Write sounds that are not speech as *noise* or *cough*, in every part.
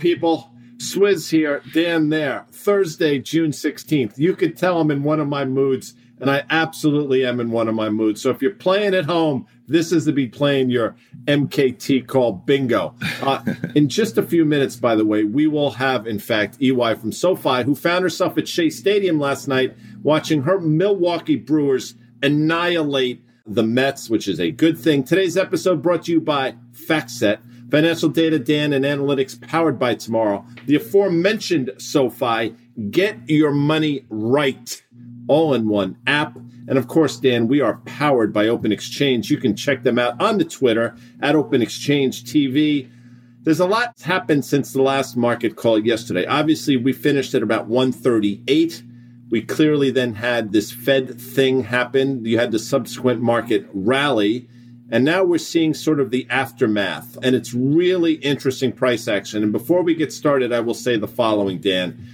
people? Swizz here, Dan there. Thursday, June 16th. You could tell I'm in one of my moods, and I absolutely am in one of my moods. So if you're playing at home, this is to be playing your MKT call bingo. Uh, *laughs* in just a few minutes, by the way, we will have, in fact, LY from SoFi, who found herself at Shea Stadium last night watching her Milwaukee Brewers annihilate the Mets, which is a good thing. Today's episode brought to you by FactSet Financial data, Dan, and analytics powered by tomorrow. The aforementioned SoFi, get your money right, all in one app. And of course, Dan, we are powered by Open Exchange. You can check them out on the Twitter at Open Exchange TV. There's a lot happened since the last market call yesterday. Obviously, we finished at about 138. We clearly then had this Fed thing happen. You had the subsequent market rally. And now we're seeing sort of the aftermath, and it's really interesting price action. And before we get started, I will say the following, Dan.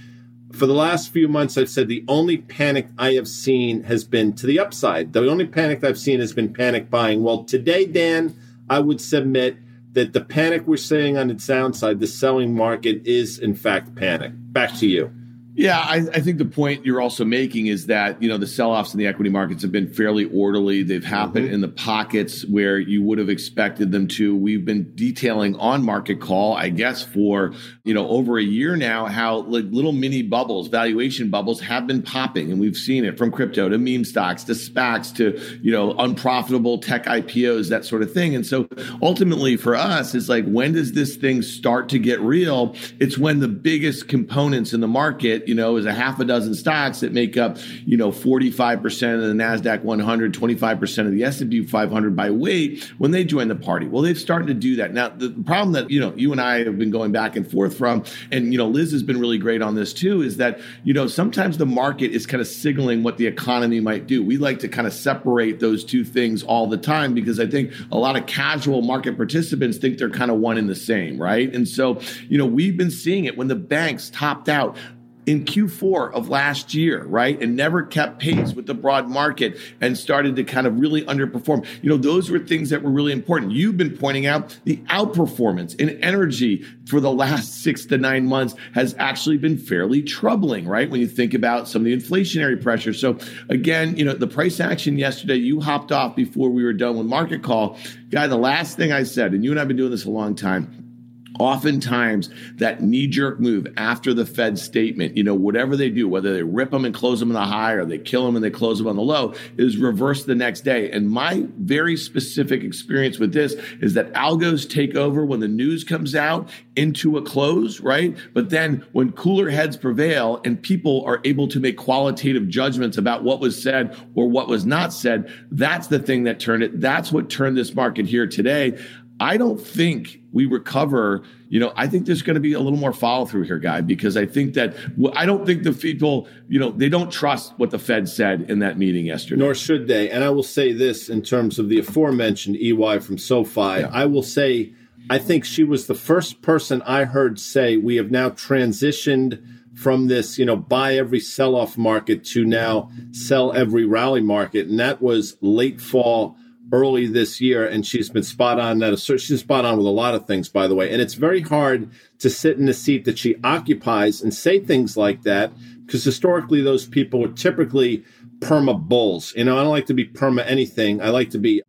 For the last few months, I've said the only panic I have seen has been to the upside. The only panic I've seen has been panic buying. Well, today, Dan, I would submit that the panic we're seeing on the downside, the selling market, is in fact panic. Back to you. Yeah, I, I, think the point you're also making is that you know the sell-offs in the equity markets have been fairly orderly. They've happened mm-hmm. in the pockets where you would have expected them to. We've been detailing on market call, I guess, for you know over a year now, how like little mini bubbles, valuation bubbles, have been popping, and we've seen it from crypto to meme stocks to SPACs to you know unprofitable tech IPOs, that sort of thing. And so ultimately, for us, it's like when does this thing start to get real? It's when the biggest components in the market you know, is a half a dozen stocks that make up, you know, 45% of the NASDAQ 100, 25% of the S&P 500 by weight when they join the party. Well, they've started to do that. Now, the problem that, you know, you and I have been going back and forth from, and, you know, Liz has been really great on this too, is that, you know, sometimes the market is kind of signaling what the economy might do. We like to kind of separate those two things all the time because I think a lot of casual market participants think they're kind of one and the same, right? And so, you know, we've been seeing it when the banks topped out in Q4 of last year, right? And never kept pace with the broad market and started to kind of really underperform. You know, those were things that were really important. You've been pointing out the outperformance in energy for the last six to nine months has actually been fairly troubling, right? When you think about some of the inflationary pressure. So again, you know, the price action yesterday, you hopped off before we were done with market call. Guy, the last thing I said, and you and I have been doing this a long time, oftentimes that knee-jerk move after the Fed statement, you know, whatever they do, whether they rip them and close them on the high or they kill them and they close them on the low, is reversed the next day. And my very specific experience with this is that algos take over when the news comes out into a close, right? But then when cooler heads prevail and people are able to make qualitative judgments about what was said or what was not said, that's the thing that turned it. That's what turned this market here today. I don't think we recover. You know, I think there's going to be a little more follow through here, guy, because I think that I don't think the people, you know, they don't trust what the Fed said in that meeting yesterday. Nor should they. And I will say this in terms of the aforementioned LY from SoFi. Yeah. I will say, I think she was the first person I heard say we have now transitioned from this, you know, buy every sell off market to now sell every rally market. And that was late fall early this year, and she's been spot on that. She's spot on with a lot of things, by the way. And it's very hard to sit in the seat that she occupies and say things like that because historically those people were typically perma bulls. You know, I don't like to be perma anything. I like to be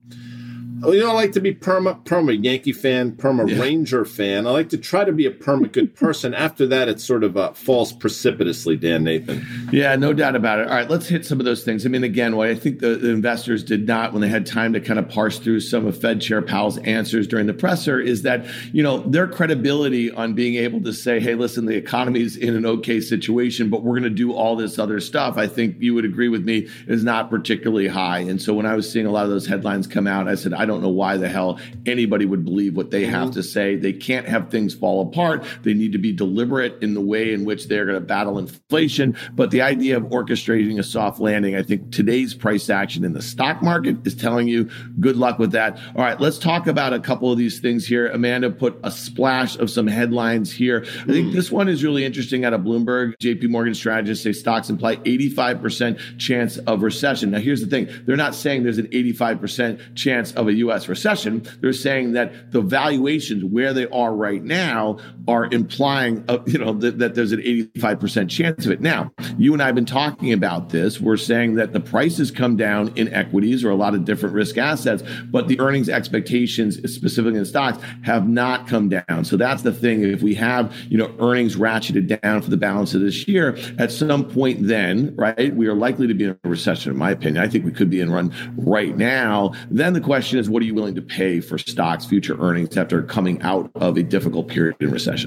Oh, you know, I like to be perma perma Yankee fan, perma yeah. Ranger fan. I like to try to be a perma good person. After that, it sort of uh, falls precipitously. Dan Nathan. Yeah, no doubt about it. All right, let's hit some of those things. I mean, again, what I think the, the investors did not, when they had time to kind of parse through some of Fed Chair Powell's answers during the presser, is that you know their credibility on being able to say, "Hey, listen, the economy is in an okay situation, but we're going to do all this other stuff." I think you would agree with me is not particularly high. And so when I was seeing a lot of those headlines come out, I said, I don't know why the hell anybody would believe what they have mm-hmm. to say. They can't have things fall apart. They need to be deliberate in the way in which they're going to battle inflation. But the idea of orchestrating a soft landing, I think today's price action in the stock market is telling you good luck with that. All right, let's talk about a couple of these things here. Amanda put a splash of some headlines here. I think mm. this one is really interesting out of Bloomberg. JP Morgan strategists say stocks imply 85% chance of recession. Now, here's the thing. They're not saying there's an 85% chance of a U.S. recession. They're saying that the valuations where they are right now are implying, uh, you know, that, that there's an 85% chance of it. Now, you and I have been talking about this. We're saying that the prices come down in equities or a lot of different risk assets, but the earnings expectations, specifically in stocks, have not come down. So that's the thing. If we have, you know, earnings ratcheted down for the balance of this year, at some point then, right, we are likely to be in a recession, in my opinion. I think we could be in one right now. Then the question is, what are you willing to pay for stocks' future earnings after coming out of a difficult period in recession?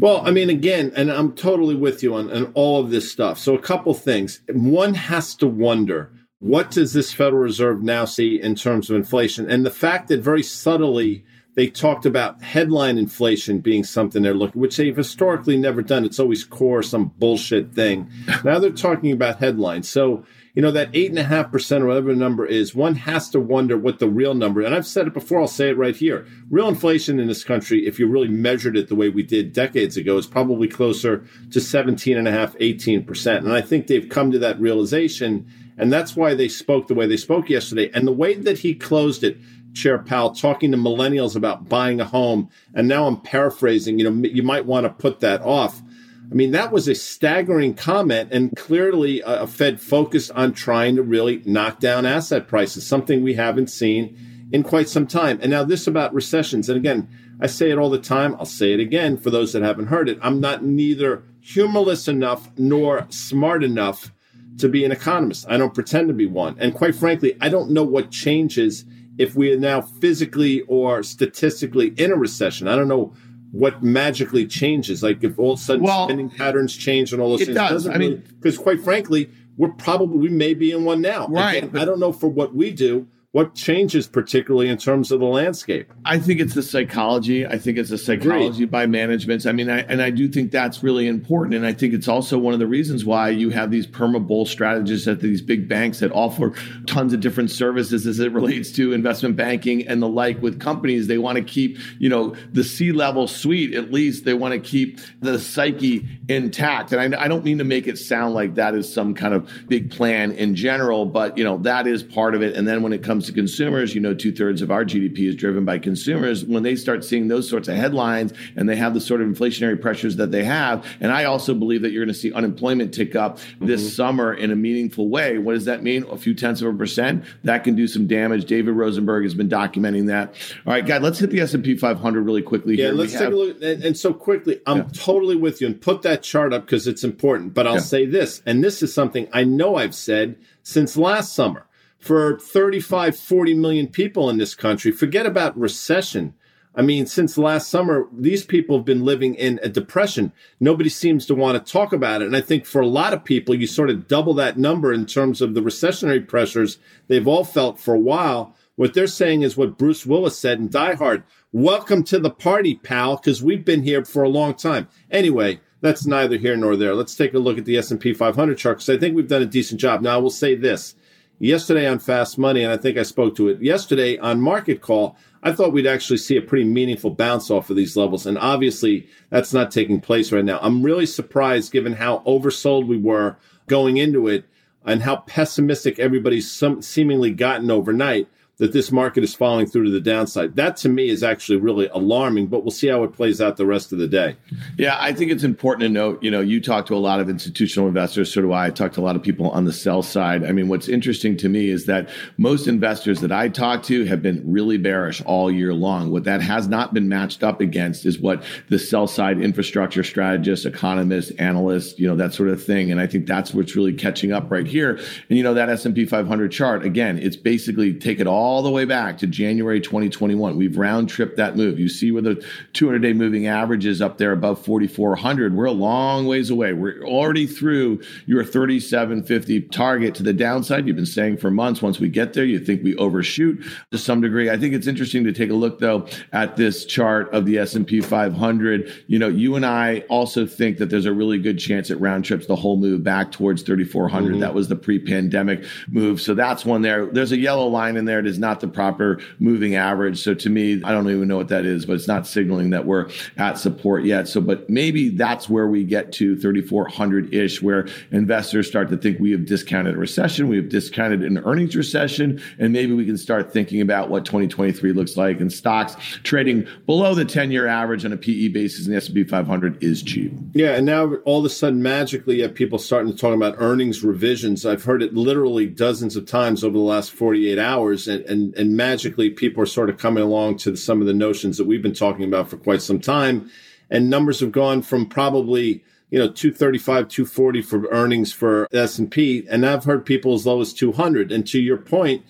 Well, I mean, again, and I'm totally with you on, on all of this stuff. So a couple things. One has to wonder what does this Federal Reserve now see in terms of inflation? And the fact that very subtly they talked about headline inflation being something they're looking, which they've historically never done. It's always core some bullshit thing. *laughs* now they're talking about headlines. So you know, that eight and a half percent or whatever the number is, one has to wonder what the real number. And I've said it before, I'll say it right here. Real inflation in this country, if you really measured it the way we did decades ago, is probably closer to 17 and a half, 18 percent. And I think they've come to that realization. And that's why they spoke the way they spoke yesterday. And the way that he closed it, Chair Powell, talking to millennials about buying a home. And now I'm paraphrasing, you know, you might want to put that off I mean, that was a staggering comment and clearly a Fed focused on trying to really knock down asset prices, something we haven't seen in quite some time. And now this about recessions. And again, I say it all the time. I'll say it again for those that haven't heard it. I'm not neither humorless enough nor smart enough to be an economist. I don't pretend to be one. And quite frankly, I don't know what changes if we are now physically or statistically in a recession. I don't know what magically changes. Like if all of a sudden well, spending patterns change and all those it things. Does. I mean, because quite frankly, we're probably we may be in one now. Right. Again, I don't know for what we do what changes particularly in terms of the landscape? I think it's the psychology. I think it's the psychology Agreed. by managements i mean I, and i do think that's really important and i think it's also one of the reasons why you have these perma bull strategists at these big banks that offer tons of different services as it relates to investment banking and the like with companies. They want to keep you know the c-level suite at least they want to keep the psyche intact. And I, I don't mean to make it sound like that is some kind of big plan in general but you know that is part of it. And then when it comes comes to consumers, you know, two thirds of our GDP is driven by consumers. When they start seeing those sorts of headlines and they have the sort of inflationary pressures that they have, and I also believe that you're going to see unemployment tick up this mm-hmm. summer in a meaningful way. What does that mean? A few tenths of a percent. That can do some damage. David Rosenberg has been documenting that. All right, guys, let's hit the S and P 500 really quickly. Yeah, here. let's take a look. And, and, so quickly, I'm yeah. totally with you. And put that chart up because it's important. But I'll yeah. say this, and this is something I know I've said since last summer for 35, 40 million people in this country. Forget about recession. I mean, since last summer, these people have been living in a depression. Nobody seems to want to talk about it. And I think for a lot of people, you sort of double that number in terms of the recessionary pressures they've all felt for a while. What they're saying is what Bruce Willis said in Die Hard Welcome to the party, pal, because we've been here for a long time. Anyway, that's neither here nor there. Let's take a look at the S&P 500 chart because I think we've done a decent job. Now, I will say this yesterday on Fast Money, and I think I spoke to it yesterday on Market Call. I thought we'd actually see a pretty meaningful bounce off of these levels. And obviously, that's not taking place right now. I'm really surprised given how oversold we were going into it and how pessimistic everybody's seemingly gotten overnight that this market is falling through to the downside. That to me is actually really alarming, but we'll see how it plays out the rest of the day. Yeah, I think it's important to note, you know, you talk to a lot of institutional investors, so do I. I talk to a lot of people on the sell side. I mean, what's interesting to me is that most investors that I talk to have been really bearish all year long. What that has not been matched up against is what the sell side infrastructure strategists, economists, analysts, you know, that sort of thing. And I think that's what's really catching up right here. And you know, that S&P 500 chart, again, it's basically take it all all the way back to January 2021. We've round tripped that move. You see where the 200 day moving average is up there above 4,400. We're a long ways away. We're already through your 3750 target to the downside. You've been saying for months, once we get there, you think we overshoot to some degree. I think it's interesting to take a look though at this chart of the S&P 500. You know, you and I also think that there's a really good chance it round trips the whole move back towards 3,400. Mm-hmm. That was the pre-pandemic move. So that's one there. There's a yellow line in there. It is not the proper moving average. So to me, I don't even know what that is, but it's not signaling that we're at support yet. So, but maybe that's where we get to 3,400 ish, where investors start to think we have discounted a recession, we have discounted an earnings recession, and maybe we can start thinking about what 2023 looks like. And stocks trading below the 10 year average on a PE basis in the S&P 500 is cheap. Yeah, and now all of a sudden, magically, you have people starting to talk about earnings revisions. I've heard it literally dozens of times over the last 48 hours, and, and, and magically, people are sort of coming along to some of the notions that we've been talking about for quite some time. And numbers have gone from probably you know 235 240 for earnings for s&p and i've heard people as low as 200 and to your point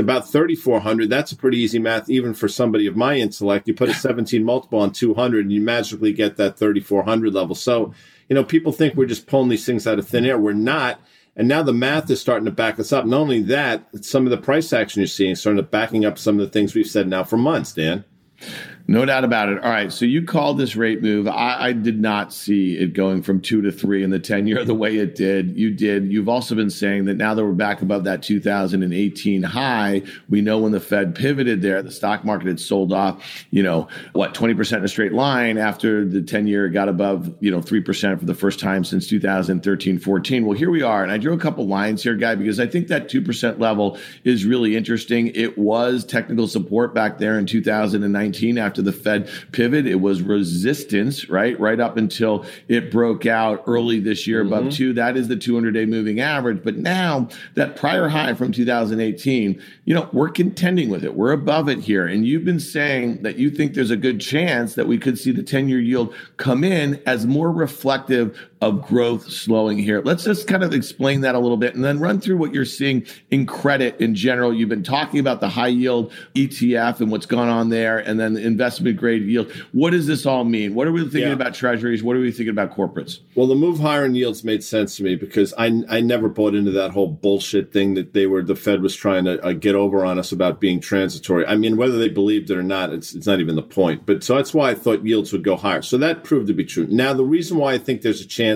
about 3400 that's a pretty easy math even for somebody of my intellect. You put a *laughs* 17 multiple on 200 and you magically get that 3400 level. So you know people think we're just pulling these things out of thin air. We're not and now the math is starting to back us up. Not only that some of the price action you're seeing is starting to backing up some of the things we've said now for months dan no doubt about it. All right. So you called this rate move. I, I, did not see it going from two to three in the 10 year *laughs* the way it did. You did. You've also been saying that now that we're back above that 2018 high, we know when the Fed pivoted there, the stock market had sold off, you know, what, 20% in a straight line after the 10 year got above, you know, 3% for the first time since 2013 14. Well, here we are. And I drew a couple lines here, guy, because I think that 2% level is really interesting. It was technical support back there in 2019 after after the Fed pivot. It was resistance, right? Right up until it broke out early this year mm-hmm. above two. That is the 200 day moving average. But now that prior high from 2018, you know, we're contending with it. We're above it here. And you've been saying that you think there's a good chance that we could see the 10 year yield come in as more reflective of growth slowing here. Let's just kind of explain that a little bit and then run through what you're seeing in credit in general. You've been talking about the high yield ETF and what's gone on there and then the investment grade yield. What does this all mean? What are we thinking yeah. about treasuries? What are we thinking about corporates? Well, the move higher in yields made sense to me because I, I never bought into that whole bullshit thing that they were, the Fed was trying to uh, get over on us about being transitory. I mean, whether they believed it or not, it's, it's not even the point. But so that's why I thought yields would go higher. So that proved to be true. Now, the reason why I think there's a chance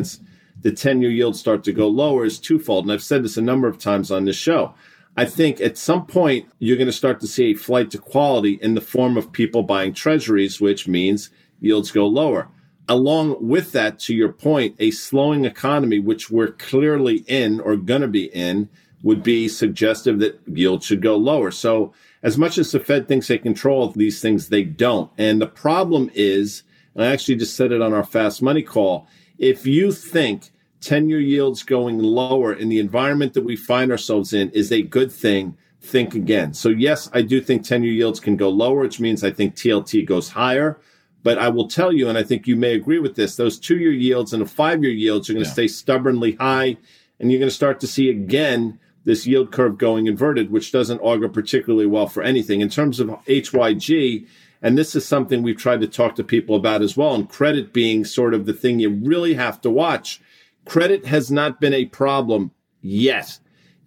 the 10 year yields start to go lower is twofold. And I've said this a number of times on this show. I think at some point you're going to start to see a flight to quality in the form of people buying treasuries, which means yields go lower. Along with that, to your point, a slowing economy, which we're clearly in or going to be in, would be suggestive that yields should go lower. So, as much as the Fed thinks they control these things, they don't. And the problem is, and I actually just said it on our fast money call, if you think 10 year yields going lower in the environment that we find ourselves in is a good thing, think again. So, yes, I do think 10 year yields can go lower, which means I think TLT goes higher. But I will tell you, and I think you may agree with this, those two year yields and the five year yields are going to yeah. stay stubbornly high. And you're going to start to see again this yield curve going inverted, which doesn't augur particularly well for anything. In terms of HYG, and this is something we've tried to talk to people about as well, and credit being sort of the thing you really have to watch Credit has not been a problem yet.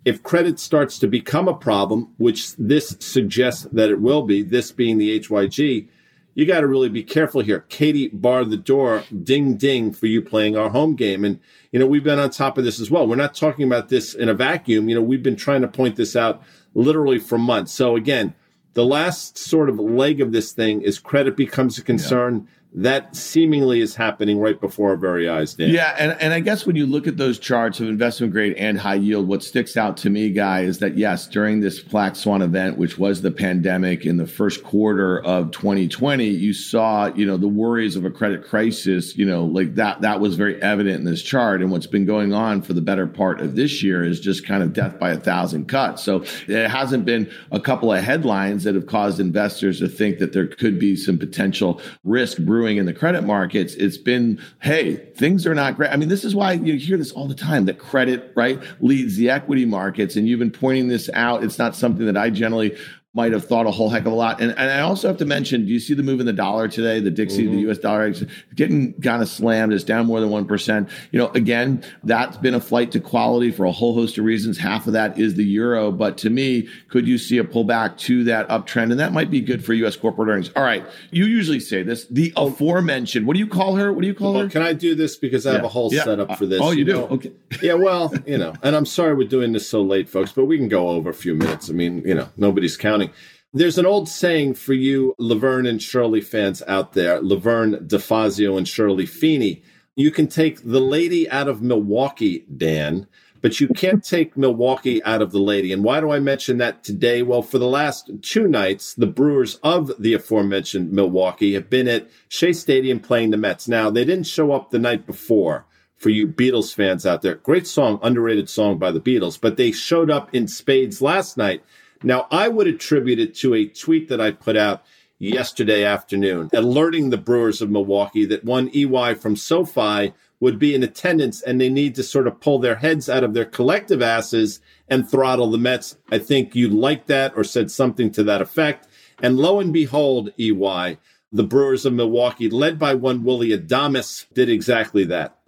If credit starts to become a problem, which this suggests that it will be, this being the HYG, you got to really be careful here. Katie barred the door, ding ding, for you playing our home game. And, you know, we've been on top of this as well. We're not talking about this in a vacuum. You know, we've been trying to point this out literally for months. So again, the last sort of leg of this thing is credit becomes a concern. That seemingly is happening right before our very eyes. Dan. Yeah, and, and I guess when you look at those charts of investment grade and high yield, what sticks out to me, guy, is that yes, during this black swan event, which was the pandemic in the first quarter of 2020, you saw you know the worries of a credit crisis. You know, like that that was very evident in this chart. And what's been going on for the better part of this year is just kind of death by a thousand cuts. So it hasn't been a couple of headlines that have caused investors to think that there could be some potential risk brewing in the credit markets, it's been, hey, things are not great. I mean, this is why you hear this all the time that credit, right, leads the equity markets. And you've been pointing this out. It's not something that I generally might have thought a whole heck of a lot. And, and I also have to mention, do you see the move in the dollar today? The Dixie, mm-hmm. the US dollar, getting kind of slammed. It's down more than 1%. You know, again, that's been a flight to quality for a whole host of reasons. Half of that is the euro. But to me, could you see a pullback to that uptrend? And that might be good for US corporate earnings. All right. You usually say this, the aforementioned, what do you call her? What do you call well, her? Can I do this? Because I have a whole yeah. setup for this. Oh, you, you do? Know? Okay. *laughs* yeah. Well, you know, and I'm sorry we're doing this so late, folks, but we can go over a few minutes. I mean, you know, nobody's counting There's an old saying for you, Laverne and Shirley fans out there, Laverne DeFazio and Shirley Feeney. You can take the lady out of Milwaukee, Dan, but you can't *laughs* take Milwaukee out of the lady. And why do I mention that today? Well, for the last two nights, the Brewers of the aforementioned Milwaukee have been at Shea Stadium playing the Mets. Now, they didn't show up the night before for you Beatles fans out there. Great song, underrated song by the Beatles, but they showed up in spades last night now, I would attribute it to a tweet that I put out yesterday afternoon, alerting the Brewers of Milwaukee that one LY from SoFi would be in attendance and they need to sort of pull their heads out of their collective asses and throttle the Mets. I think you liked that or said something to that effect. And lo and behold, LY, the Brewers of Milwaukee, led by one Willie Adames, did exactly that.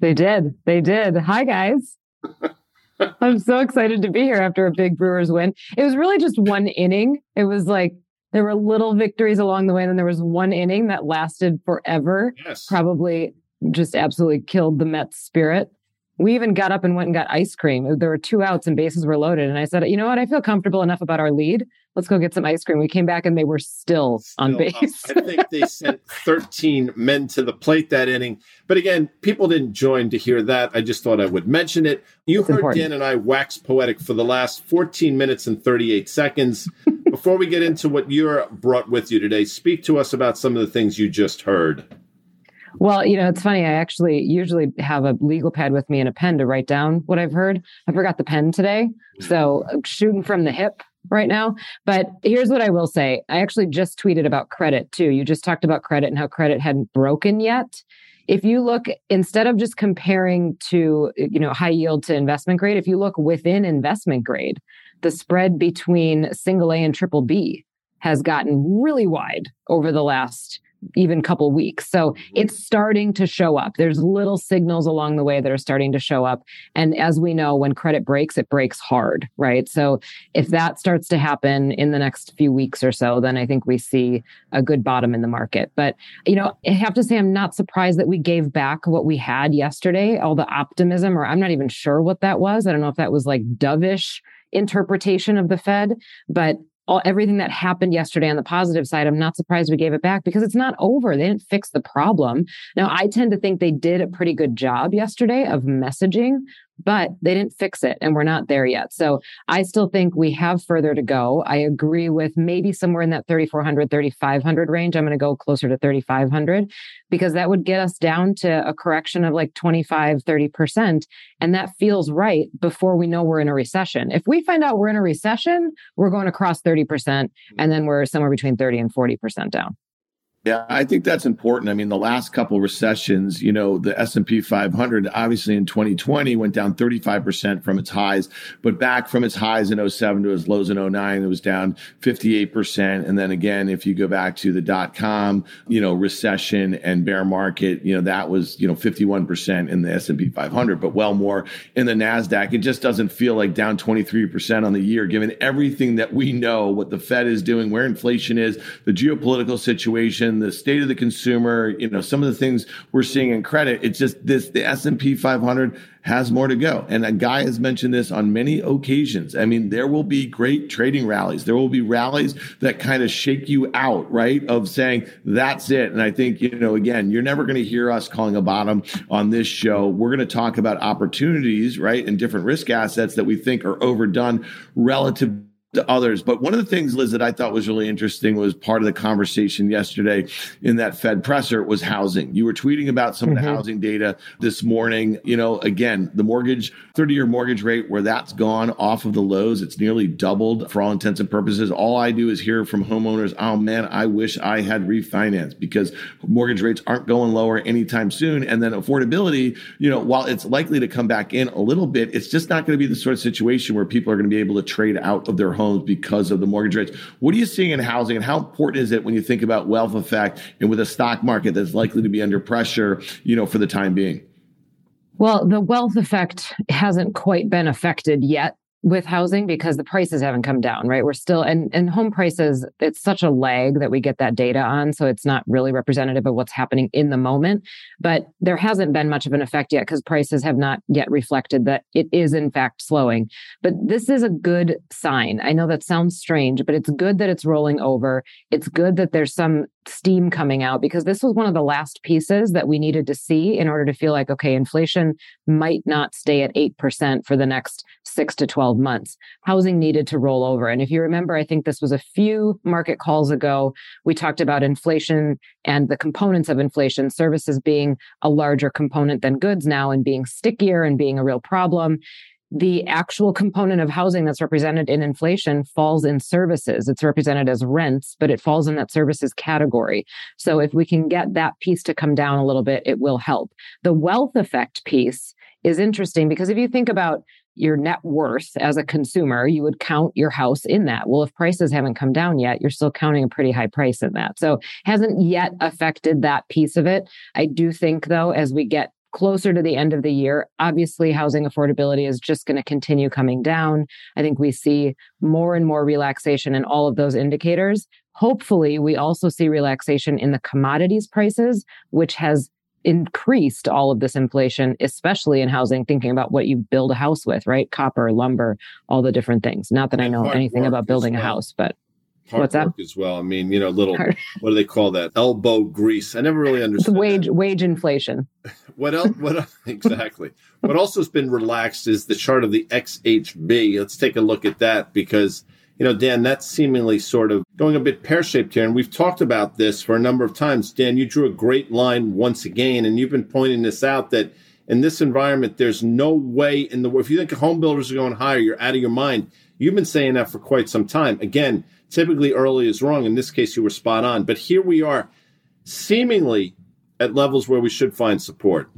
They did. They did. Hi, guys. *laughs* I'm so excited to be here after a big Brewers win. It was really just one inning. It was like there were little victories along the way, and then there was one inning that lasted forever. Yes. Probably just absolutely killed the Mets spirit. We even got up and went and got ice cream. There were two outs and bases were loaded. And I said, you know what? I feel comfortable enough about our lead. Let's go get some ice cream. We came back and they were still, still on base. I think they *laughs* sent 13 men to the plate that inning. But again, people didn't join to hear that. I just thought I would mention it. You it's heard important. Dan and I wax poetic for the last 14 minutes and 38 seconds. *laughs* Before we get into what you're brought with you today, speak to us about some of the things you just heard. Well, you know, it's funny. I actually usually have a legal pad with me and a pen to write down what I've heard. I forgot the pen today. Mm-hmm. So shooting from the hip right now. But here's what I will say. I actually just tweeted about credit too. You just talked about credit and how credit hadn't broken yet. If you look instead of just comparing to, you know, high yield to investment grade, if you look within investment grade, the spread between single A and triple B has gotten really wide over the last even couple weeks. So mm-hmm. it's starting to show up. There's little signals along the way that are starting to show up. And as we know, when credit breaks, it breaks hard, right? So if that starts to happen in the next few weeks or so, then I think we see a good bottom in the market. But, you know, I have to say, I'm not surprised that we gave back what we had yesterday, all the optimism, or I'm not even sure what that was. I don't know if that was like dovish interpretation of the Fed, but all everything that happened yesterday on the positive side, I'm not surprised we gave it back because it's not over. They didn't fix the problem. Now, I tend to think they did a pretty good job yesterday of messaging, but they didn't fix it and we're not there yet. So I still think we have further to go. I agree with maybe somewhere in that 3,400, 3,500 range. I'm going to go closer to 3,500 because that would get us down to a correction of like 25, 30%. And that feels right before we know we're in a recession. If we find out we're in a recession, we're going to cross 30% and then we're somewhere between 30 and 40% down. Yeah, I think that's important. I mean, the last couple recessions, you know, the S&P 500 obviously in 2020 went down 35% from its highs, but back from its highs in 07 to its lows in 09, it was down 58%. And then again, if you go back to the dot com, you know, recession and bear market, you know, that was, you know, 51% in the S&P 500, but well more in the NASDAQ. It just doesn't feel like down 23% on the year, given everything that we know, what the Fed is doing, where inflation is, the geopolitical situation, the state of the consumer, you know, some of the things we're seeing in credit. It's just this, the S&P 500 has more to go. And a guy has mentioned this on many occasions. I mean, there will be great trading rallies. There will be rallies that kind of shake you out, right? Of saying, that's it. And I think, you know, again, you're never going to hear us calling a bottom on this show. We're going to talk about opportunities, right? And different risk assets that we think are overdone relative to others. But one of the things, Liz, that I thought was really interesting was part of the conversation yesterday in that Fed presser was housing. You were tweeting about some mm-hmm. of the mm-hmm. housing data this morning. You know, again, the mortgage, 30 year mortgage rate, where that's gone off of the lows, it's nearly doubled for all intents and purposes. All I do is hear from homeowners, oh man, I wish I had refinanced because mortgage rates aren't going lower anytime soon. And then affordability, you know, while it's likely to come back in a little bit, it's just not going to be the sort of situation where people are going to be able to trade out of their home homes because of the mortgage rates. What are you seeing in housing and how important is it when you think about wealth effect and with a stock market that's likely to be under pressure, you know, for the time being? Well, the wealth effect hasn't quite been affected yet with housing because the prices haven't come down, right? We're still and and home prices, it's such a lag that we get that data on, so it's not really representative of what's happening in the moment. But there hasn't been much of an effect yet because prices have not yet reflected that it is in fact slowing. But this is a good sign. I know that sounds strange, but it's good that it's rolling over. It's good that there's some steam coming out because this was one of the last pieces that we needed to see in order to feel like okay, inflation might not stay at 8% for the next 6 to 12 months. Housing needed to roll over. And if you remember, I think this was a few market calls ago, we talked about inflation and the components of inflation, services being a larger component than goods now and being stickier and being a real problem the actual component of housing that's represented in inflation falls in services. It's represented as rents, but it falls in that services category. So if we can get that piece to come down a little bit, it will help. The wealth effect piece is interesting because if you think about your net worth as a consumer, you would count your house in that. Well, if prices haven't come down yet, you're still counting a pretty high price in that. So hasn't yet affected that piece of it. I do think though, as we get closer to the end of the year, obviously housing affordability is just going to continue coming down. I think we see more and more relaxation in all of those indicators. Hopefully, we also see relaxation in the commodities prices, which has increased all of this inflation, especially in housing, thinking about what you build a house with, right? Copper, lumber, all the different things. Not that I know anything about building a house, but Hard what's that? as well. I mean, you know, little Hard. *laughs* what do they call that? Elbow grease. I never really understood. It's wage that. wage inflation. *laughs* what else? What *laughs* exactly? what also has been relaxed is the chart of the XHB. Let's take a look at that because you know, Dan, that's seemingly sort of going a bit pear shaped here. And we've talked about this for a number of times. Dan, you drew a great line once again, and you've been pointing this out that in this environment, there's no way in the world. If you think home builders are going higher, you're out of your mind. You've been saying that for quite some time. Again, typically early is wrong. In this case, you were spot on. But here we are, seemingly at levels where we should find support.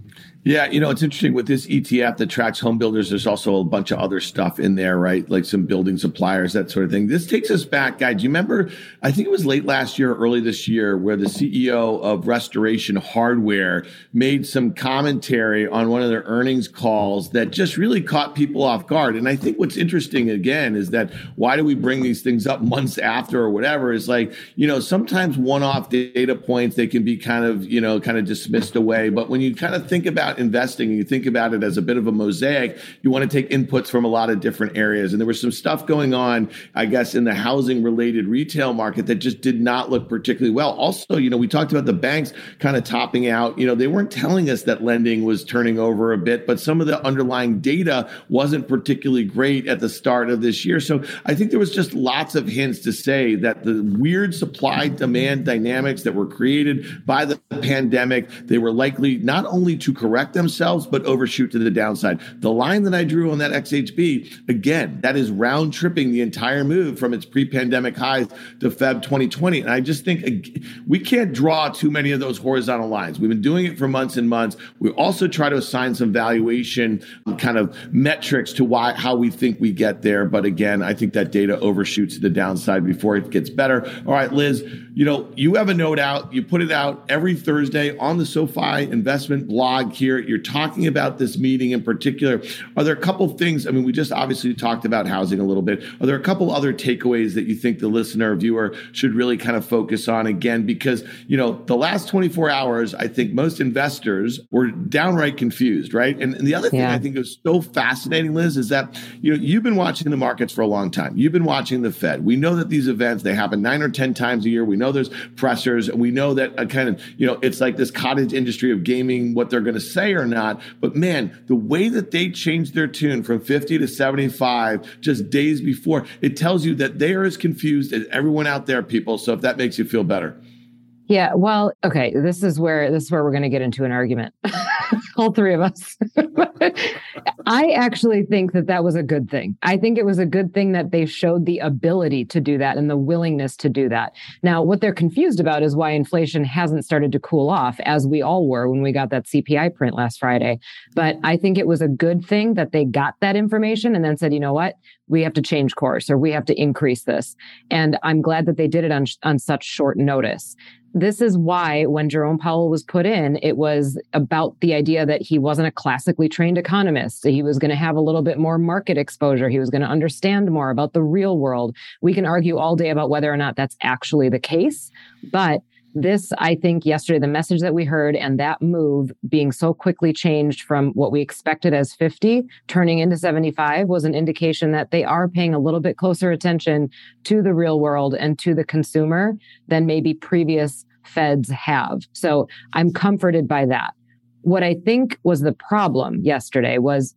Yeah, you know, it's interesting with this ETF that tracks home builders. There's also a bunch of other stuff in there, right? Like some building suppliers, that sort of thing. This takes us back, guys. Do you remember? I think it was late last year, early this year, where the CEO of Restoration Hardware made some commentary on one of their earnings calls that just really caught people off guard. And I think what's interesting again is that why do we bring these things up months after or whatever? Is like, you know, sometimes one off data points, they can be kind of, you know, kind of dismissed away. But when you kind of think about about investing and you think about it as a bit of a mosaic, you want to take inputs from a lot of different areas. And there was some stuff going on, I guess, in the housing related retail market that just did not look particularly well. Also, you know, we talked about the banks kind of topping out. You know, they weren't telling us that lending was turning over a bit, but some of the underlying data wasn't particularly great at the start of this year. So I think there was just lots of hints to say that the weird supply demand dynamics that were created by the pandemic, they were likely not only to correct correct themselves, but overshoot to the downside. The line that I drew on that XHB, again, that is round tripping the entire move from its pre pandemic highs to Feb 2020. And I just think we can't draw too many of those horizontal lines. We've been doing it for months and months. We also try to assign some valuation um, kind of metrics to why, how we think we get there. But again, I think that data overshoots to the downside before it gets better. All right, Liz, you know, you have a note out. You put it out every Thursday on the SoFi investment blog here you're talking about this meeting in particular. Are there a couple things? I mean, we just obviously talked about housing a little bit. Are there a couple other takeaways that you think the listener or viewer should really kind of focus on again? Because you know, the last 24 hours, I think most investors were downright confused, right? And, and the other thing yeah. I think is so fascinating, Liz, is that you know you've been watching the markets for a long time. You've been watching the Fed. We know that these events they happen nine or ten times a year. We know there's pressures, and we know that a kind of you know it's like this cottage industry of gaming what they're going to say say or not, but man, the way that they changed their tune from 50 to 75 just days before, it tells you that they are as confused as everyone out there, people. So if that makes you feel better. Yeah, well, okay, this is where this is where we're going to get into an argument. *laughs* *laughs* All three of us. *laughs* I actually think that that was a good thing. I think it was a good thing that they showed the ability to do that and the willingness to do that. Now, what they're confused about is why inflation hasn't started to cool off as we all were when we got that CPI print last Friday. But I think it was a good thing that they got that information and then said, "You know what? we have to change course or we have to increase this. And I'm glad that they did it on, on such short notice this is why when Jerome Powell was put in, it was about the idea that he wasn't a classically trained economist. He was going to have a little bit more market exposure. He was going to understand more about the real world. We can argue all day about whether or not that's actually the case, but this, I think, yesterday, the message that we heard and that move being so quickly changed from what we expected as 50 turning into 75 was an indication that they are paying a little bit closer attention to the real world and to the consumer than maybe previous feds have. So I'm comforted by that. What I think was the problem yesterday was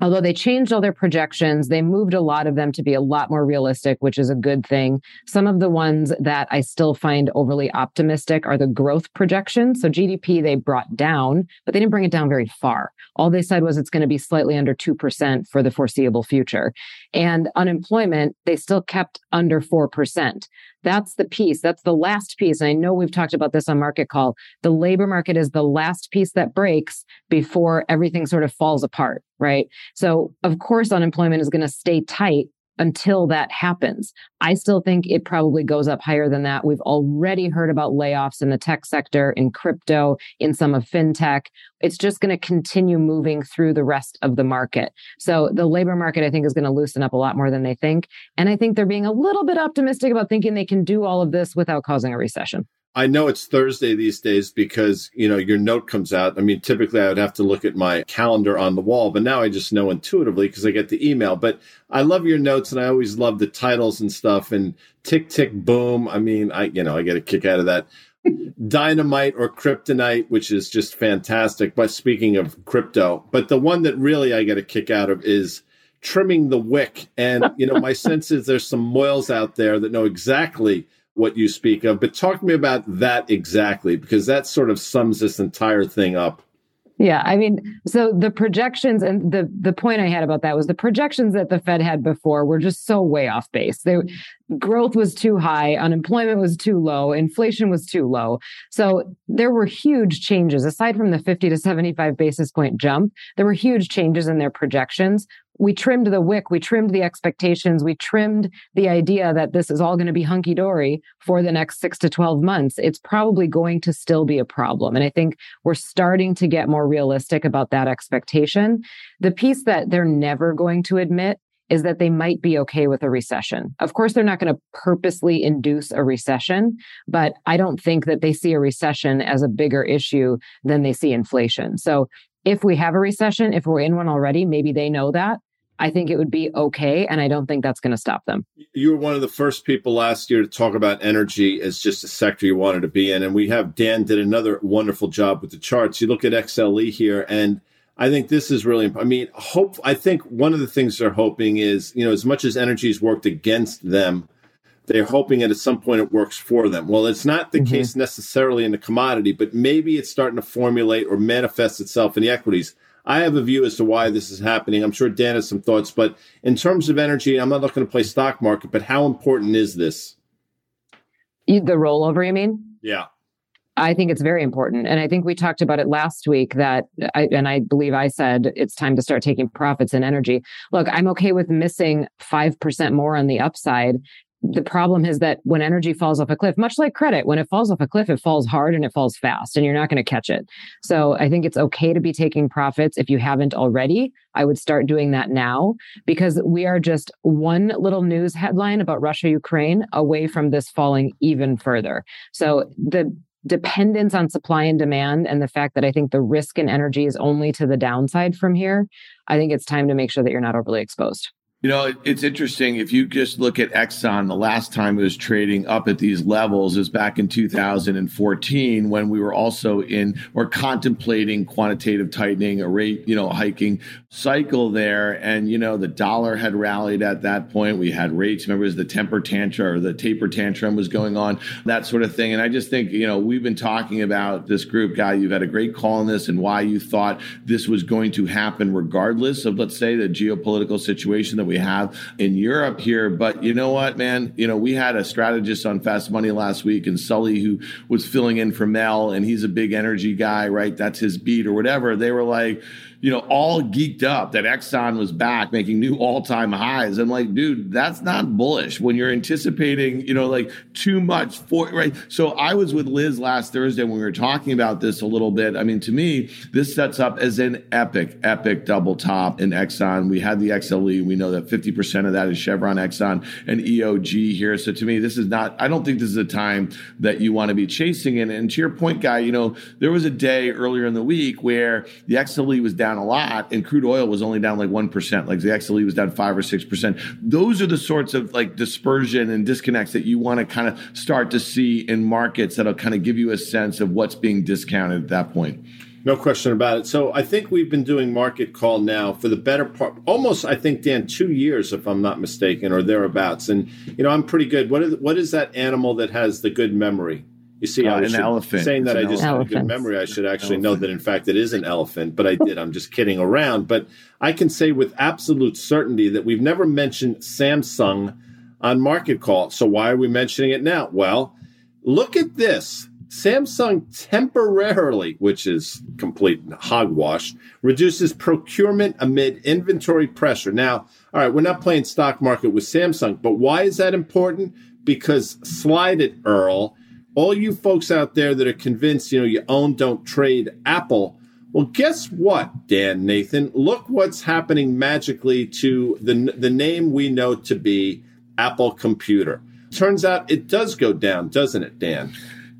although they changed all their projections, they moved a lot of them to be a lot more realistic, which is a good thing. Some of the ones that I still find overly optimistic are the growth projections. So GDP they brought down, but they didn't bring it down very far. All they said was it's going to be slightly under 2% for the foreseeable future. And unemployment, they still kept under 4%. That's the piece. That's the last piece. And I know we've talked about this on Market Call. The labor market is the last piece that breaks before everything sort of falls apart, right? So, of course, unemployment is going to stay tight until that happens. I still think it probably goes up higher than that. We've already heard about layoffs in the tech sector, in crypto, in some of fintech. It's just going to continue moving through the rest of the market. So the labor market, I think, is going to loosen up a lot more than they think. And I think they're being a little bit optimistic about thinking they can do all of this without causing a recession. I know it's Thursday these days because, you know, your note comes out. I mean, typically I would have to look at my calendar on the wall, but now I just know intuitively because I get the email. But I love your notes and I always love the titles and stuff and tick, tick, boom. I mean, I, you know, I get a kick out of that. *laughs* Dynamite or kryptonite, which is just fantastic. But speaking of crypto, but the one that really I get a kick out of is trimming the wick. And, you know, my sense is there's some moils out there that know exactly what you speak of, but talk to me about that exactly because that sort of sums this entire thing up. Yeah, I mean, so the projections and the the point I had about that was the projections that the Fed had before were just so way off base. They growth was too high, unemployment was too low, inflation was too low. So there were huge changes aside from the 50 to 75 basis point jump. There were huge changes in their projections we trimmed the wick, we trimmed the expectations, we trimmed the idea that this is all going to be hunky dory for the next six to 12 months. It's probably going to still be a problem. And I think we're starting to get more realistic about that expectation. The piece that they're never going to admit is that they might be okay with a recession. Of course, they're not going to purposely induce a recession, but I don't think that they see a recession as a bigger issue than they see inflation. So if we have a recession, if we're in one already, maybe they know that. I think it would be okay. And I don't think that's going to stop them. You were one of the first people last year to talk about energy as just a sector you wanted to be in. And we have Dan did another wonderful job with the charts. You look at XLE here, and I think this is really, I mean, hope, I think one of the things they're hoping is, you know, as much as energy has worked against them, they're hoping that at some point it works for them. Well, it's not the mm-hmm. case necessarily in the commodity, but maybe it's starting to formulate or manifest itself in the equities. I have a view as to why this is happening. I'm sure Dan has some thoughts, but in terms of energy, I'm not looking to play stock market, but how important is this? The rollover, you mean? Yeah. I think it's very important. And I think we talked about it last week that, I, and I believe I said it's time to start taking profits in energy. Look, I'm okay with missing 5% more on the upside the problem is that when energy falls off a cliff, much like credit, when it falls off a cliff, it falls hard and it falls fast, and you're not going to catch it. So I think it's okay to be taking profits if you haven't already. I would start doing that now because we are just one little news headline about Russia Ukraine away from this falling even further. So the dependence on supply and demand and the fact that I think the risk in energy is only to the downside from here, I think it's time to make sure that you're not overly exposed. You know, it's interesting. If you just look at Exxon, the last time it was trading up at these levels is back in 2014 when we were also in or contemplating quantitative tightening, a rate, you know, hiking cycle there. And, you know, the dollar had rallied at that point. We had rates. Remember, it was the temper tantrum or the taper tantrum was going on, that sort of thing. And I just think, you know, we've been talking about this group, guy. You've had a great call on this and why you thought this was going to happen regardless of, let's say, the geopolitical situation that we have in Europe here. But you know what, man? You know, we had a strategist on Fast Money last week and Sully who was filling in for Mel and he's a big energy guy, right? That's his beat or whatever. They were like, you know, all geeked up that Exxon was back making new all time highs. I'm like, dude, that's not bullish when you're anticipating, you know, like too much for, right? So I was with Liz last Thursday when we were talking about this a little bit. I mean, to me, this sets up as an epic, epic double top in Exxon. We had the XLE. We know that 50% of that is Chevron, Exxon, and EOG here. So to me, this is not, I don't think this is a time that you want to be chasing in. And to your point, guy, you know, there was a day earlier in the week where the XLE was down down a lot and crude oil was only down like 1%, like the XLE was down 5 or 6%. Those are the sorts of like dispersion and disconnects that you want to kind of start to see in markets that'll kind of give you a sense of what's being discounted at that point. No question about it. So I think we've been doing market call now for the better part, almost I think Dan, two years if I'm not mistaken, or thereabouts. And you know I'm pretty good. What is what is that animal that has the good memory? You see, uh, I an elephant. Saying that it's I just have a good memory, I should actually elephant. know that in fact it is an elephant, but I *laughs* did. I'm just kidding around. But I can say with absolute certainty that we've never mentioned Samsung on Market Call. So why are we mentioning it now? Well, look at this. Samsung temporarily, which is complete hogwash, reduces procurement amid inventory pressure. Now, all right, we're not playing stock market with Samsung, but why is that important? Because slide it, Earl all you folks out there that are convinced, you know, you own, don't trade Apple. Well, guess what, Dan Nathan? Look what's happening magically to the, the name we know to be Apple Computer. Turns out it does go down, doesn't it, Dan?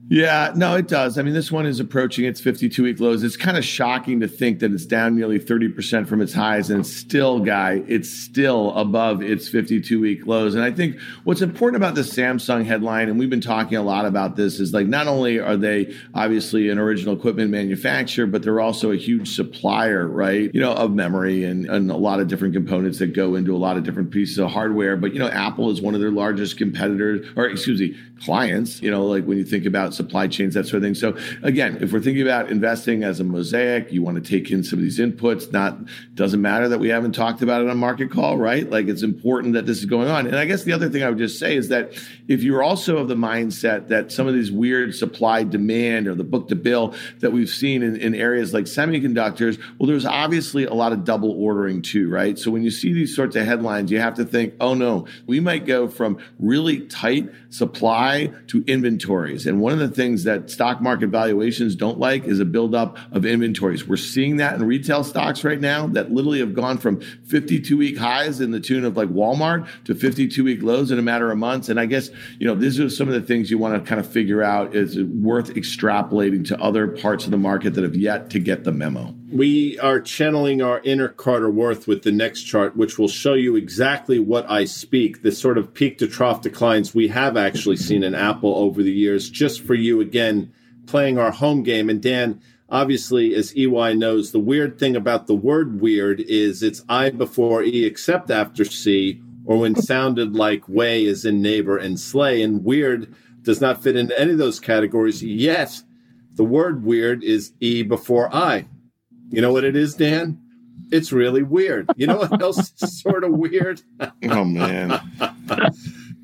Yeah, no, it does. I mean, this one is approaching its 52 week lows. It's kind of shocking to think that it's down nearly 30% from its highs, and still, guy, it's still above its 52 week lows. And I think what's important about the Samsung headline, and we've been talking a lot about this, is like not only are they obviously an original equipment manufacturer, but they're also a huge supplier, right? You know, of memory and, and a lot of different components that go into a lot of different pieces of hardware. But, you know, Apple is one of their largest competitors, or excuse me, clients, you know, like when you think about supply chains, that sort of thing. So again, if we're thinking about investing as a mosaic, you want to take in some of these inputs. Not doesn't matter that we haven't talked about it on market call, right? Like it's important that this is going on. And I guess the other thing I would just say is that if you're also of the mindset that some of these weird supply demand or the book to bill that we've seen in, in areas like semiconductors, well, there's obviously a lot of double ordering too, right? So when you see these sorts of headlines, you have to think, oh no, we might go from really tight supply to inventories. And one of the things that stock market valuations don't like is a buildup of inventories. We're seeing that in retail stocks right now that literally have gone from 52 week highs in the tune of like Walmart to 52 week lows in a matter of months. And I guess, you know, these are some of the things you want to kind of figure out is it worth extrapolating to other parts of the market that have yet to get the memo. We are channeling our inner Carter Worth with the next chart, which will show you exactly what I speak, the sort of peak to trough declines we have actually seen in Apple over the years, just for you again, playing our home game. And Dan, obviously, as LY knows, the weird thing about the word weird is it's I before E except after C, or when sounded like way is in neighbor and slay. And weird does not fit into any of those categories. Yet the word weird is E before I. You know what it is, Dan? It's really weird. You know what *laughs* else is sort of weird? oh man.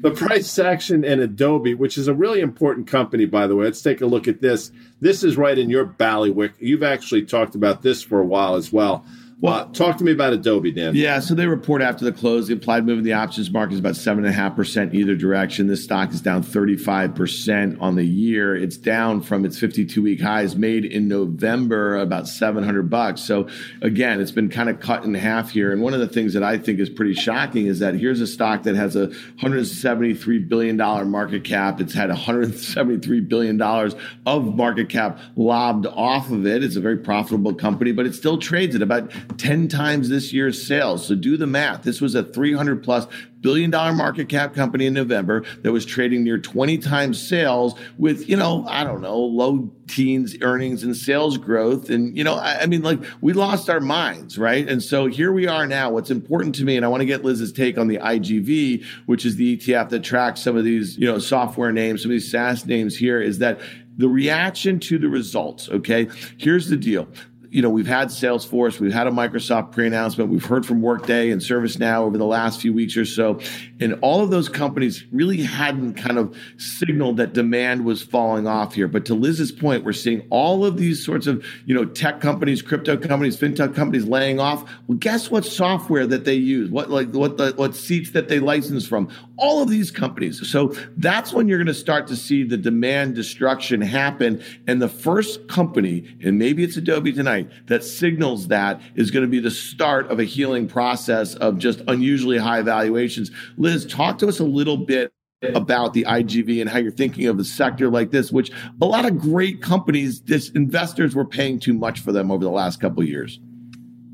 the price action and Adobe, which is a really important company, by the way. Let's take a look at this. This is right in your ballywick. You've actually talked about this for a while as well. Well, talk to me about Adobe, Dan. Yeah, so they report after the close. The implied move in the options market is about seven and a half percent either direction. This stock is down 35 percent on the year. It's down from its 52 week highs made in November, about 700 bucks. So again, it's been kind of cut in half here. And one of the things that I think is pretty shocking is that here's a stock that has a 173 billion dollar market cap. It's had 173 billion dollars of market cap lobbed off of it. It's a very profitable company, but it still trades at about 10 times this year's sales. So do the math. This was a 300 plus billion dollar market cap company in November that was trading near 20 times sales with, you know, I don't know, low teens earnings and sales growth. And, you know, I, I, mean, like we lost our minds, right? And so here we are now. What's important to me, and I want to get Liz's take on the IGV, which is the ETF that tracks some of these, you know, software names, some of these SaaS names here, is that the reaction to the results, okay? Here's the deal you know, we've had Salesforce, we've had a Microsoft pre-announcement, we've heard from Workday and ServiceNow over the last few weeks or so, and all of those companies really hadn't kind of signaled that demand was falling off here. But to Liz's point, we're seeing all of these sorts of, you know, tech companies, crypto companies, fintech companies laying off. Well, guess what software that they use? What like what the what seats that they license from? All of these companies. So that's when you're going to start to see the demand destruction happen. And the first company, and maybe it's Adobe tonight, that signals that is going to be the start of a healing process of just unusually high valuations. Liz, talk to us a little bit about the IGV and how you're thinking of a sector like this, which a lot of great companies, this investors were paying too much for them over the last couple years.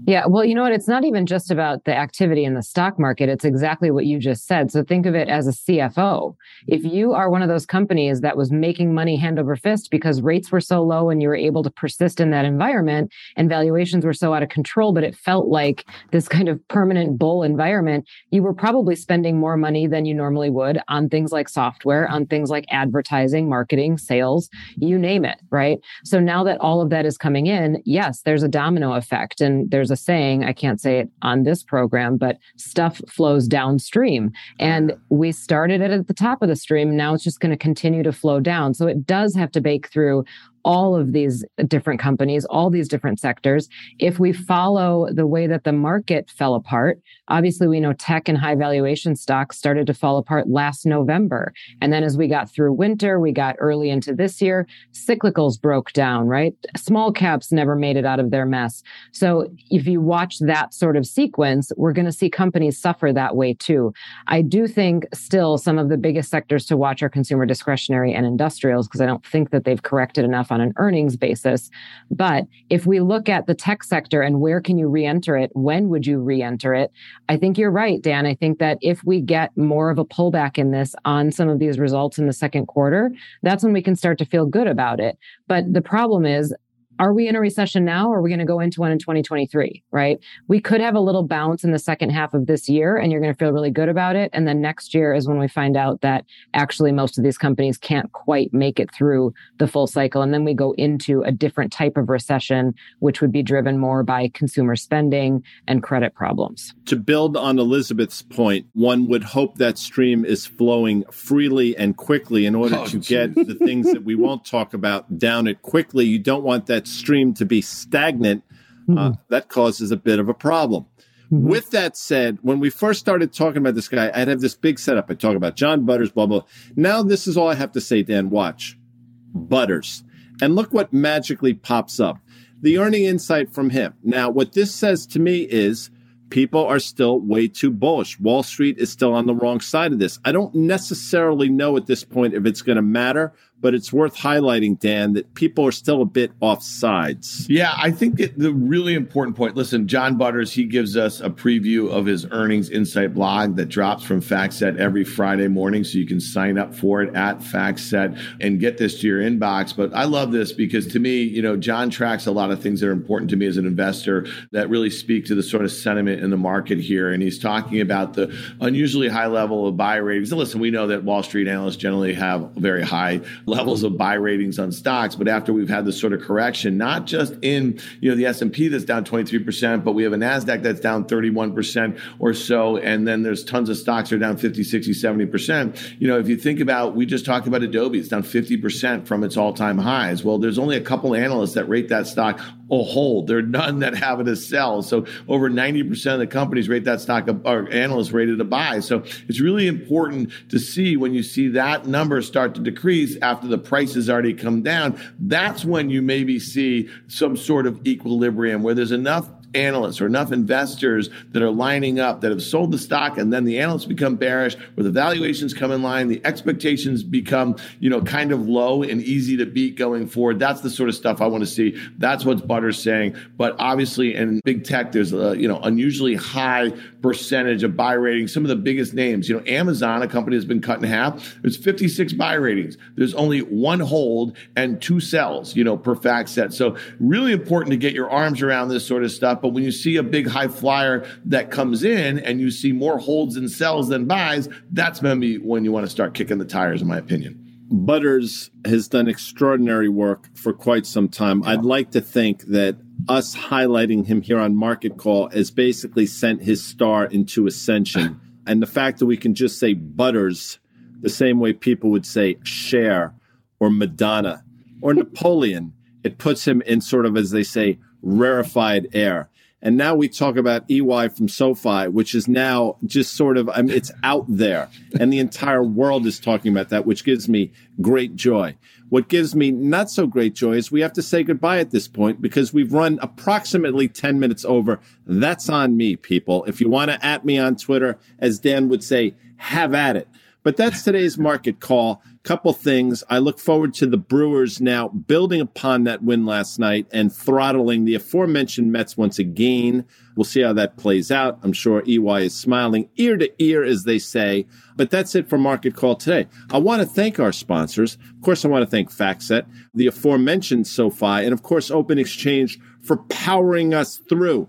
Yeah, well, you know what? It's not even just about the activity in the stock market. It's exactly what you just said. So think of it as a CFO. If you are one of those companies that was making money hand over fist because rates were so low and you were able to persist in that environment and valuations were so out of control, but it felt like this kind of permanent bull environment, you were probably spending more money than you normally would on things like software, on things like advertising, marketing, sales, you name it, right? So now that all of that is coming in, yes, there's a domino effect and there's a saying, I can't say it on this program, but stuff flows downstream. And we started it at the top of the stream. Now it's just going to continue to flow down. So it does have to bake through all of these different companies, all these different sectors. If we follow the way that the market fell apart, obviously we know tech and high valuation stocks started to fall apart last November. And then as we got through winter, we got early into this year, cyclicals broke down, right? Small caps never made it out of their mess. So if you watch that sort of sequence, we're going to see companies suffer that way too. I do think still some of the biggest sectors to watch are consumer discretionary and industrials because I don't think that they've corrected enough an earnings basis. But if we look at the tech sector and where can you re-enter it, when would you re-enter it? I think you're right, Dan. I think that if we get more of a pullback in this on some of these results in the second quarter, that's when we can start to feel good about it. But the problem is are we in a recession now or are we going to go into one in 2023 right? We could have a little bounce in the second half of this year and you're going to feel really good about it. And then next year is when we find out that actually most of these companies can't quite make it through the full cycle. And then we go into a different type of recession which would be driven more by consumer spending and credit problems. To build on elizabeth's point one would hope that stream is flowing freely and quickly in order oh, to geez. get the things that we won't talk about down it quickly. You don't want that stream to be stagnant, mm-hmm. uh, that causes a bit of a problem. Mm-hmm. With that said, when we first started talking about this guy, I'd have this big setup. I'd talk about John Butters, blah, blah. Now, this is all I have to say, Dan. Watch Butters. And look what magically pops up the earning insight from him. Now, what this says to me is people are still way too bullish. Wall Street is still on the wrong side of this. I don't necessarily know at this point if it's going to matter but it's worth highlighting, Dan, that people are still a bit off sides. Yeah, I think the really important point. Listen, John Butters, he gives us a preview of his earnings insight blog that drops from FactSet every Friday morning. So you can sign up for it at FactSet and get this to your inbox. But I love this because to me, you know, John tracks a lot of things that are important to me as an investor that really speak to the sort of sentiment in the market here. And he's talking about the unusually high level of buy ratings. And listen, we know that Wall Street analysts generally have very high levels of buy ratings on stocks. But after we've had this sort of correction, not just in you know the S and P that's down 23 percent, but we have a Nasdaq that's down 31 percent or so, and then there's tons of stocks that are down 50, 60, 70 percent. You know, if you think about, we just talked about Adobe, it's down 50 percent from its all-time highs. Well, there's only a couple analysts that rate that stock a hold. There are none that have it as sell. So over 90% of the companies rate that stock or analysts rated a buy. So it's really important to see when you see that number start to decrease after the price has already come down. That's when you maybe see some sort of equilibrium where there's enough analysts or enough investors that are lining up that have sold the stock and then the analysts become bearish where the valuations come in line the expectations become you know kind of low and easy to beat going forward. That's the sort of stuff i want to see. That's what Butters saying. But obviously in big tech there's a you know unusually high percentage of buy ratings. Some of the biggest names you know amazon a company that's been cut in half there's 56 buy ratings. There's only one hold and two sells you know per FactSet. So really important to get your arms around this sort of stuff but when you see a big high flyer that comes in and you see more holds and sells than buys, that's maybe when you want to start kicking the tires, in my opinion. Butters has done extraordinary work for quite some time. I'd like to think that us highlighting him here on Market Call has basically sent his star into ascension. *laughs* and the fact that we can just say Butters the same way people would say Cher or Madonna or Napoleon, it puts him in sort of, as they say, rarefied air. And now we talk about LY from SoFi, which is now just sort of, I mean, it's out there. And the entire world is talking about that, which gives me great joy. What gives me not so great joy is we have to say goodbye at this point because we've run approximately 10 minutes over. That's on me, people. If you want to at me on Twitter, as Dan would say, have at it. But that's today's market call. Couple things. I look forward to the Brewers now building upon that win last night and throttling the aforementioned Mets once again. We'll see how that plays out. I'm sure LY is smiling ear to ear, as they say. But that's it for Market Call today. I want to thank our sponsors. Of course, I want to thank FactSet, the aforementioned SoFi, and of course, Open Exchange for powering us through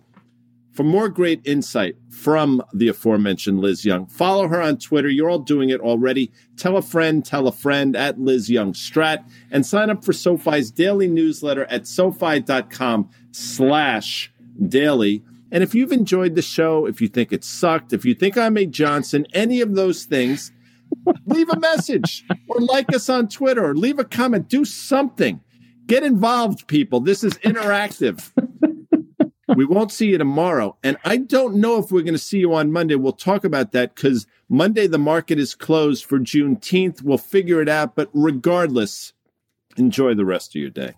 for more great insight from the aforementioned Liz Young, follow her on Twitter. You're all doing it already. Tell a friend, tell a friend at Liz Young Strat, and sign up for SoFi's daily newsletter at SoFi.com slash daily. And if you've enjoyed the show, if you think it sucked, if you think I'm a Johnson, any of those things, leave a message or like us on Twitter or leave a comment. Do something. Get involved, people. This is interactive we won't see you tomorrow. And I don't know if we're going to see you on Monday. We'll talk about that because Monday the market is closed for Juneteenth. We'll figure it out. But regardless, enjoy the rest of your day.